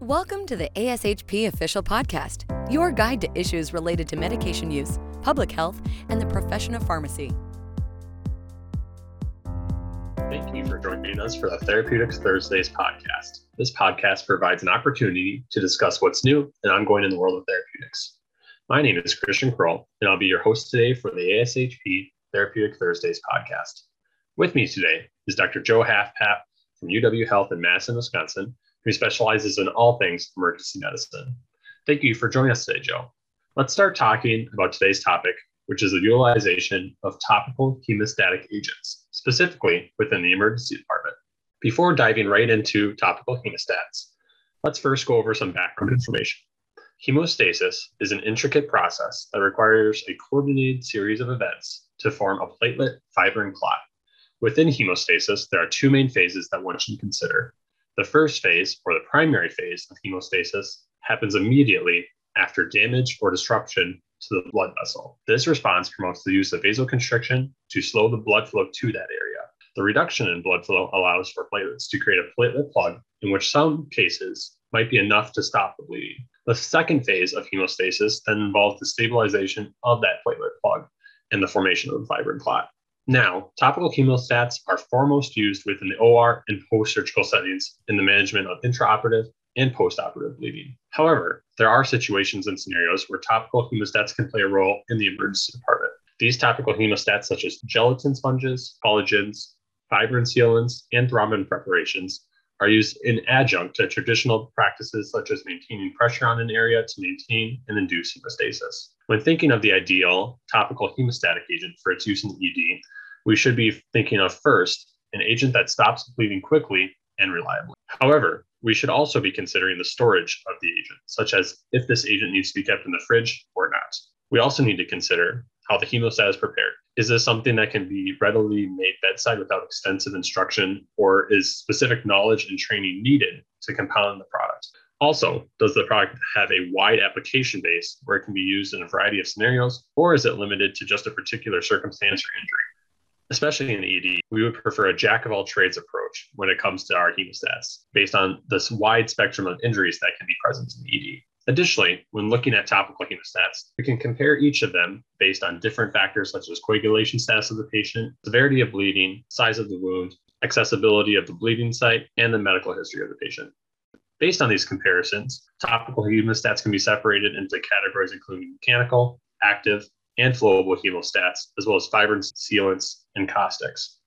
Welcome to the ASHP Official Podcast, your guide to issues related to medication use, public health, and the profession of pharmacy. Thank you for joining us for the Therapeutics Thursdays podcast. This podcast provides an opportunity to discuss what's new and ongoing in the world of therapeutics. My name is Christian Kroll, and I'll be your host today for the ASHP Therapeutic Thursdays podcast. With me today is Dr. Joe Halfpap from UW Health in Madison, Wisconsin, who specializes in all things emergency medicine. Thank you for joining us today, Joe. Let's start talking about today's topic, which is the utilization of topical hemostatic agents, specifically within the emergency department. Before diving right into topical hemostats, let's first go over some background information. Hemostasis is an intricate process that requires a coordinated series of events to form a platelet, fibrin, clot. Within hemostasis, there are two main phases that one should consider the first phase, or the primary phase of hemostasis, happens immediately after damage or disruption to the blood vessel. This response promotes the use of vasoconstriction to slow the blood flow to that area. The reduction in blood flow allows for platelets to create a platelet plug, in which some cases might be enough to stop the bleeding. The second phase of hemostasis then involves the stabilization of that platelet plug and the formation of the fibrin clot. Now, topical hemostats are foremost used within the OR and post surgical settings in the management of intraoperative and postoperative bleeding. However, there are situations and scenarios where topical hemostats can play a role in the emergency department. These topical hemostats, such as gelatin sponges, collagens, fibrin sealants, and thrombin preparations, are used in adjunct to traditional practices such as maintaining pressure on an area to maintain and induce hemostasis. When thinking of the ideal topical hemostatic agent for its use in ED, we should be thinking of first an agent that stops bleeding quickly and reliably. However, we should also be considering the storage of the agent, such as if this agent needs to be kept in the fridge or not. We also need to consider how the hemostat is prepared. Is this something that can be readily made bedside without extensive instruction, or is specific knowledge and training needed to compound the product? Also, does the product have a wide application base where it can be used in a variety of scenarios, or is it limited to just a particular circumstance or injury? Especially in the ED, we would prefer a jack of all trades approach when it comes to our hemostats, based on this wide spectrum of injuries that can be present in ED. Additionally, when looking at topical hemostats, we can compare each of them based on different factors such as coagulation status of the patient, severity of bleeding, size of the wound, accessibility of the bleeding site, and the medical history of the patient. Based on these comparisons, topical hemostats can be separated into categories including mechanical, active, and flowable hemostats, as well as fibrin sealants and caustics.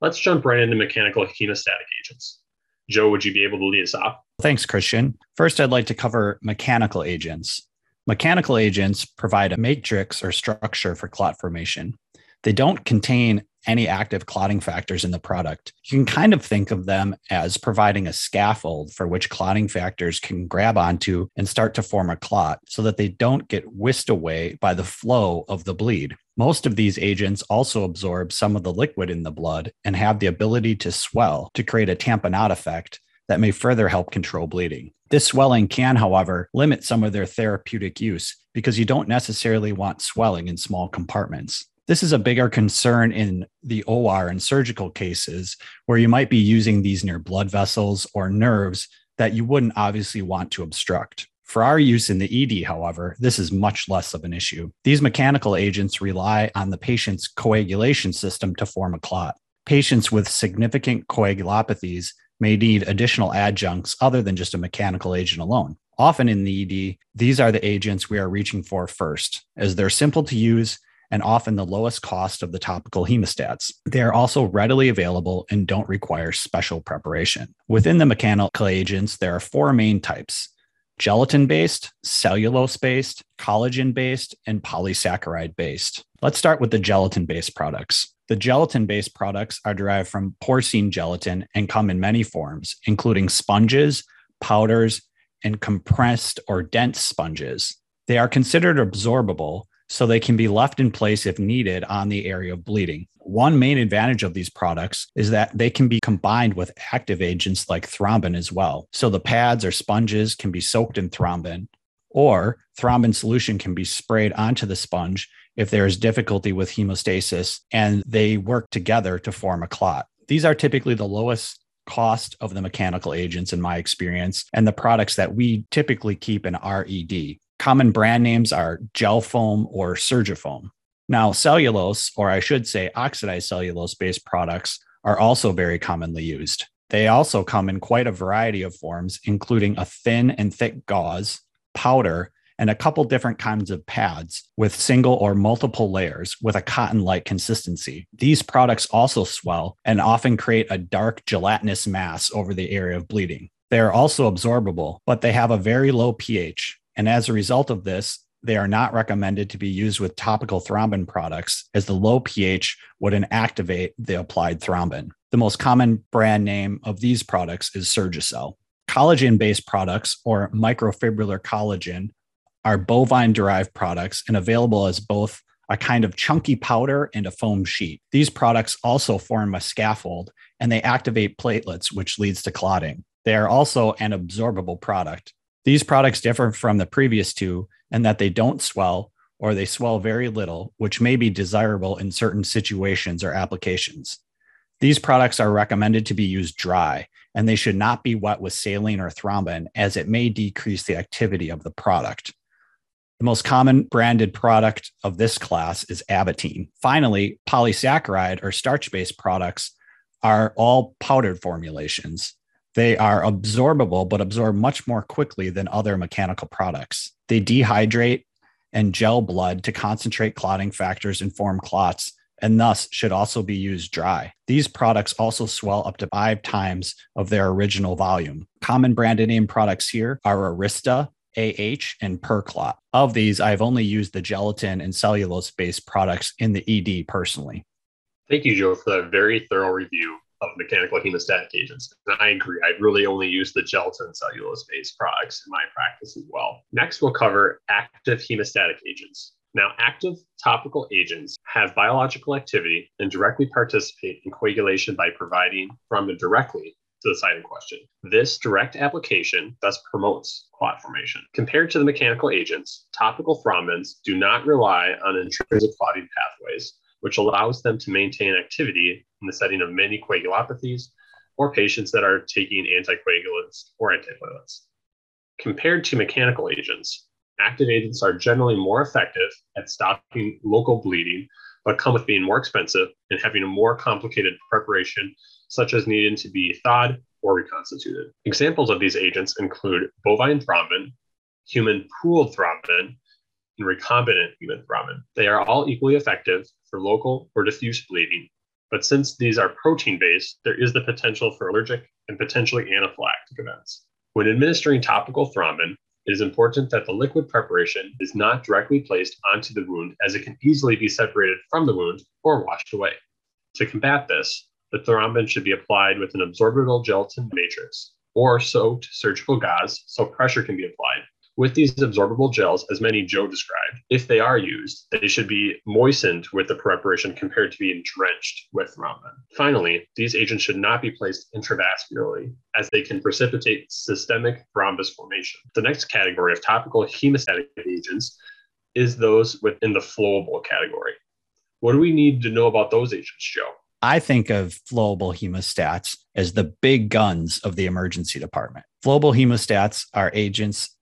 Let's jump right into mechanical hemostatic agents. Joe, would you be able to lead us off? Thanks, Christian. First, I'd like to cover mechanical agents. Mechanical agents provide a matrix or structure for clot formation. They don't contain any active clotting factors in the product. You can kind of think of them as providing a scaffold for which clotting factors can grab onto and start to form a clot so that they don't get whisked away by the flow of the bleed. Most of these agents also absorb some of the liquid in the blood and have the ability to swell to create a tamponade effect that may further help control bleeding. This swelling can, however, limit some of their therapeutic use because you don't necessarily want swelling in small compartments. This is a bigger concern in the OR and surgical cases where you might be using these near blood vessels or nerves that you wouldn't obviously want to obstruct. For our use in the ED, however, this is much less of an issue. These mechanical agents rely on the patient's coagulation system to form a clot. Patients with significant coagulopathies may need additional adjuncts other than just a mechanical agent alone. Often in the ED, these are the agents we are reaching for first, as they're simple to use and often the lowest cost of the topical hemostats. They are also readily available and don't require special preparation. Within the mechanical agents, there are four main types gelatin based, cellulose based, collagen based, and polysaccharide based. Let's start with the gelatin based products. The gelatin based products are derived from porcine gelatin and come in many forms, including sponges, powders, and compressed or dense sponges. They are considered absorbable so they can be left in place if needed on the area of bleeding. One main advantage of these products is that they can be combined with active agents like thrombin as well. So the pads or sponges can be soaked in thrombin, or thrombin solution can be sprayed onto the sponge if there is difficulty with hemostasis and they work together to form a clot. These are typically the lowest cost of the mechanical agents in my experience and the products that we typically keep in RED. Common brand names are Gelfoam or Surgifoam. Now, cellulose, or I should say oxidized cellulose based products, are also very commonly used. They also come in quite a variety of forms, including a thin and thick gauze, powder, and a couple different kinds of pads with single or multiple layers with a cotton like consistency. These products also swell and often create a dark gelatinous mass over the area of bleeding. They are also absorbable, but they have a very low pH. And as a result of this, they are not recommended to be used with topical thrombin products as the low pH would inactivate the applied thrombin. The most common brand name of these products is Surgicel. Collagen based products or microfibrillar collagen are bovine derived products and available as both a kind of chunky powder and a foam sheet. These products also form a scaffold and they activate platelets, which leads to clotting. They are also an absorbable product. These products differ from the previous two in that they don't swell or they swell very little, which may be desirable in certain situations or applications. These products are recommended to be used dry, and they should not be wet with saline or thrombin, as it may decrease the activity of the product. The most common branded product of this class is Avitene. Finally, polysaccharide or starch based products are all powdered formulations. They are absorbable, but absorb much more quickly than other mechanical products. They dehydrate and gel blood to concentrate clotting factors and form clots, and thus should also be used dry. These products also swell up to five times of their original volume. Common branded name products here are Arista, AH, and Perclot. Of these, I've only used the gelatin and cellulose based products in the ED personally. Thank you, Joe, for that very thorough review of mechanical hemostatic agents. And I agree, I really only use the gelatin cellulose based products in my practice as well. Next, we'll cover active hemostatic agents. Now, active topical agents have biological activity and directly participate in coagulation by providing thrombin directly to the site in question. This direct application thus promotes clot formation. Compared to the mechanical agents, topical thrombins do not rely on intrinsic clotting pathways, which allows them to maintain activity in the setting of many coagulopathies or patients that are taking anticoagulants or antiplatelets. Compared to mechanical agents, active agents are generally more effective at stopping local bleeding, but come with being more expensive and having a more complicated preparation such as needing to be thawed or reconstituted. Examples of these agents include bovine thrombin, human pooled thrombin, and recombinant human thrombin. They are all equally effective for local or diffuse bleeding, but since these are protein based, there is the potential for allergic and potentially anaphylactic events. When administering topical thrombin, it is important that the liquid preparation is not directly placed onto the wound as it can easily be separated from the wound or washed away. To combat this, the thrombin should be applied with an absorbable gelatin matrix or soaked surgical gauze so pressure can be applied. With these absorbable gels, as many Joe described, if they are used, they should be moistened with the preparation compared to being drenched with thrombin. Finally, these agents should not be placed intravascularly as they can precipitate systemic thrombus formation. The next category of topical hemostatic agents is those within the flowable category. What do we need to know about those agents, Joe? I think of flowable hemostats as the big guns of the emergency department. Flowable hemostats are agents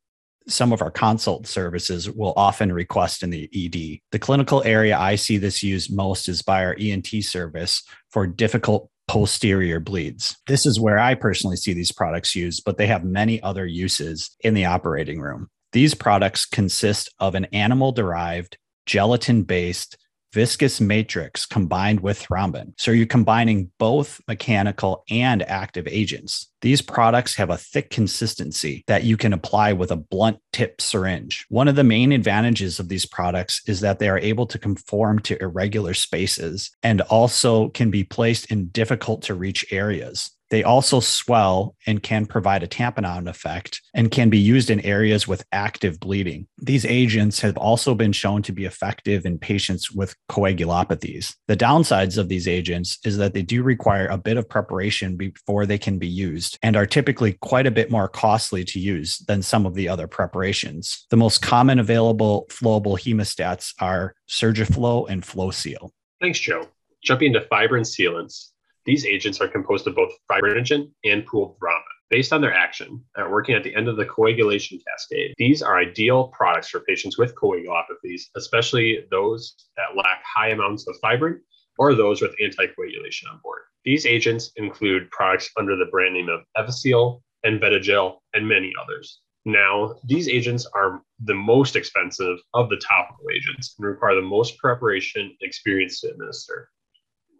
some of our consult services will often request in the ED. The clinical area I see this used most is by our ENT service for difficult posterior bleeds. This is where I personally see these products used, but they have many other uses in the operating room. These products consist of an animal derived, gelatin based viscous matrix combined with thrombin. So you're combining both mechanical and active agents. These products have a thick consistency that you can apply with a blunt tip syringe. One of the main advantages of these products is that they are able to conform to irregular spaces and also can be placed in difficult to reach areas. They also swell and can provide a tamponade effect and can be used in areas with active bleeding. These agents have also been shown to be effective in patients with coagulopathies. The downsides of these agents is that they do require a bit of preparation before they can be used and are typically quite a bit more costly to use than some of the other preparations. The most common available flowable hemostats are Surgiflo and FloSeal. Thanks, Joe. Jumping to fibrin sealants, These agents are composed of both fibrinogen and pooled thrombin. Based on their action and working at the end of the coagulation cascade, these are ideal products for patients with coagulopathies, especially those that lack high amounts of fibrin or those with anticoagulation on board. These agents include products under the brand name of Evicel and Vitagel and many others. Now, these agents are the most expensive of the topical agents and require the most preparation and experience to administer.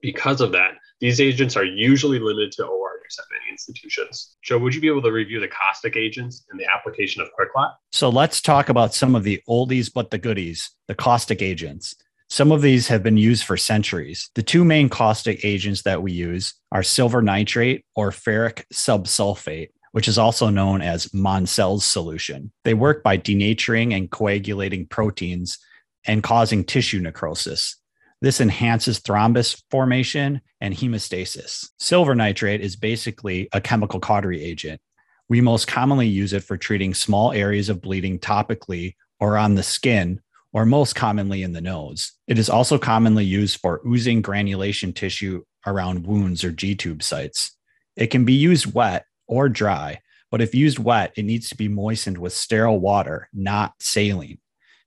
Because of that, these agents are usually limited to OR use at many institutions. Joe, would you be able to review the caustic agents and the application of QuikClot? So let's talk about some of the oldies but the goodies, the caustic agents. Some of these have been used for centuries. The two main caustic agents that we use are silver nitrate or ferric subsulfate, which is also known as Monsel's solution. They work by denaturing and coagulating proteins and causing tissue necrosis. This enhances thrombus formation and hemostasis. Silver nitrate is basically a chemical cautery agent. We most commonly use it for treating small areas of bleeding topically or on the skin, or most commonly in the nose. It is also commonly used for oozing granulation tissue around wounds or G tube sites. It can be used wet or dry, but if used wet, it needs to be moistened with sterile water, not saline.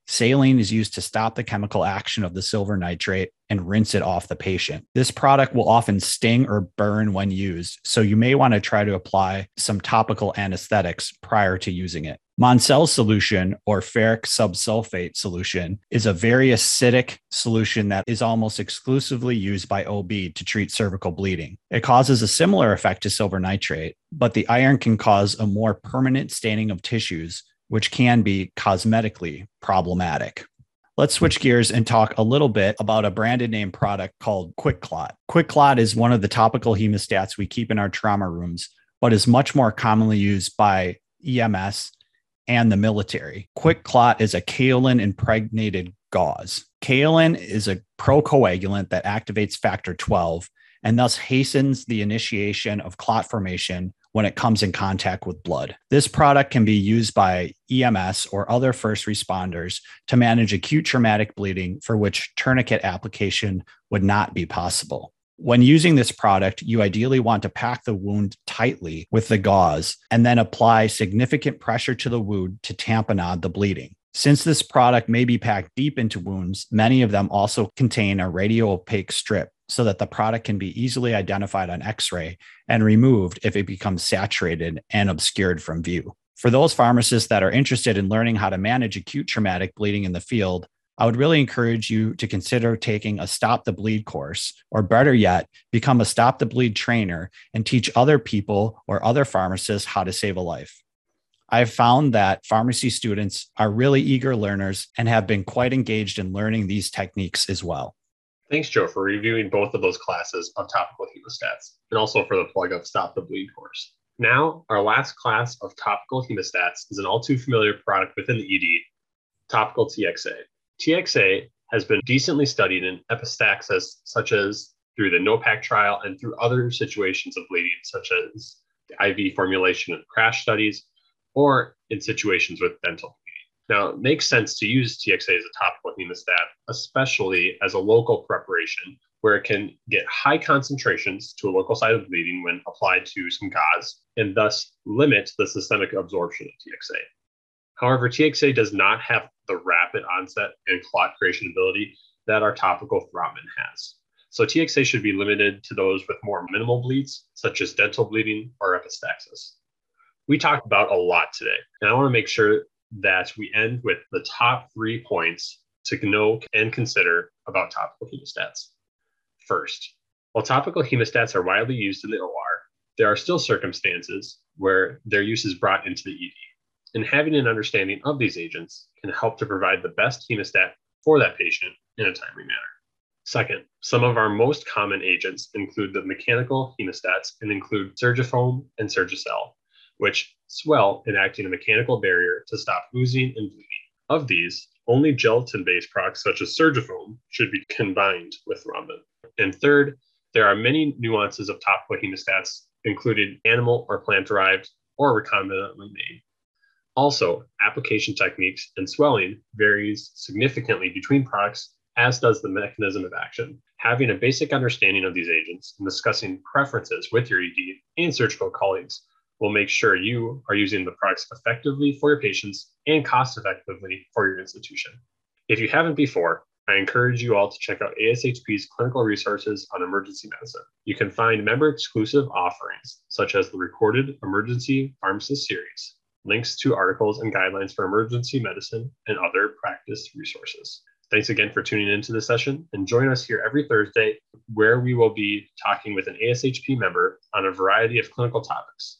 Saline is used to stop the chemical action of the silver nitrate and rinse it off the patient. This product will often sting or burn when used, so you may want to try to apply some topical anesthetics prior to using it. Monsel's solution or ferric subsulfate solution is a very acidic solution that is almost exclusively used by OB to treat cervical bleeding. It causes a similar effect to silver nitrate, but the iron can cause a more permanent staining of tissues which can be cosmetically problematic. Let's switch gears and talk a little bit about a branded name product called QuikClot. QuikClot is one of the topical hemostats we keep in our trauma rooms, but is much more commonly used by EMS and the military. QuikClot is a kaolin impregnated gauze. Kaolin is a procoagulant that activates factor 12 and thus hastens the initiation of clot formation when it comes in contact with blood. This product can be used by EMS or other first responders to manage acute traumatic bleeding for which tourniquet application would not be possible. When using this product, you ideally want to pack the wound tightly with the gauze and then apply significant pressure to the wound to tamponade the bleeding. Since this product may be packed deep into wounds, many of them also contain a radio opaque strip so that the product can be easily identified on x ray and removed if it becomes saturated and obscured from view. For those pharmacists that are interested in learning how to manage acute traumatic bleeding in the field, I would really encourage you to consider taking a Stop the Bleed course, or better yet, become a Stop the Bleed trainer and teach other people or other pharmacists how to save a life. I've found that pharmacy students are really eager learners and have been quite engaged in learning these techniques as well. Thanks, Joe, for reviewing both of those classes of topical hemostats and also for the plug of Stop the Bleed course. Now, our last class of topical hemostats is an all too familiar product within the ED, topical TXA. TXA has been decently studied in epistaxis, such as through the NOPAC trial and through other situations of bleeding, such as the IV formulation of crash studies or in situations with dental now, it makes sense to use TXA as a topical hemostat, especially as a local preparation where it can get high concentrations to a local site of bleeding when applied to some gauze and thus limit the systemic absorption of TXA. However, TXA does not have the rapid onset and clot creation ability that our topical thrombin has. So TXA should be limited to those with more minimal bleeds, such as dental bleeding or epistaxis. We talked about a lot today, and I want to make sure that we end with the top three points to know and consider about topical hemostats. First, while topical hemostats are widely used in the OR, there are still circumstances where their use is brought into the ED. And having an understanding of these agents can help to provide the best hemostat for that patient in a timely manner. Second, some of our most common agents include the mechanical hemostats and include Surgifoam and Surgicel, which swell, enacting a mechanical barrier to stop oozing and bleeding. Of these, only gelatin based products such as Surgifoam should be combined with thrombin. And third, there are many nuances of topical hemostats, including animal or plant derived or recombinantly made. Also, application techniques and swelling varies significantly between products, as does the mechanism of action. Having a basic understanding of these agents and discussing preferences with your ED and surgical colleagues will make sure you are using the products effectively for your patients and cost effectively for your institution. If you haven't before, I encourage you all to check out ASHP's clinical resources on emergency medicine. You can find member exclusive offerings, such as the recorded Emergency Pharmacist Series, links to articles and guidelines for emergency medicine, and other practice resources. Thanks again for tuning into the session and join us here every Thursday where we will be talking with an ASHP member on a variety of clinical topics.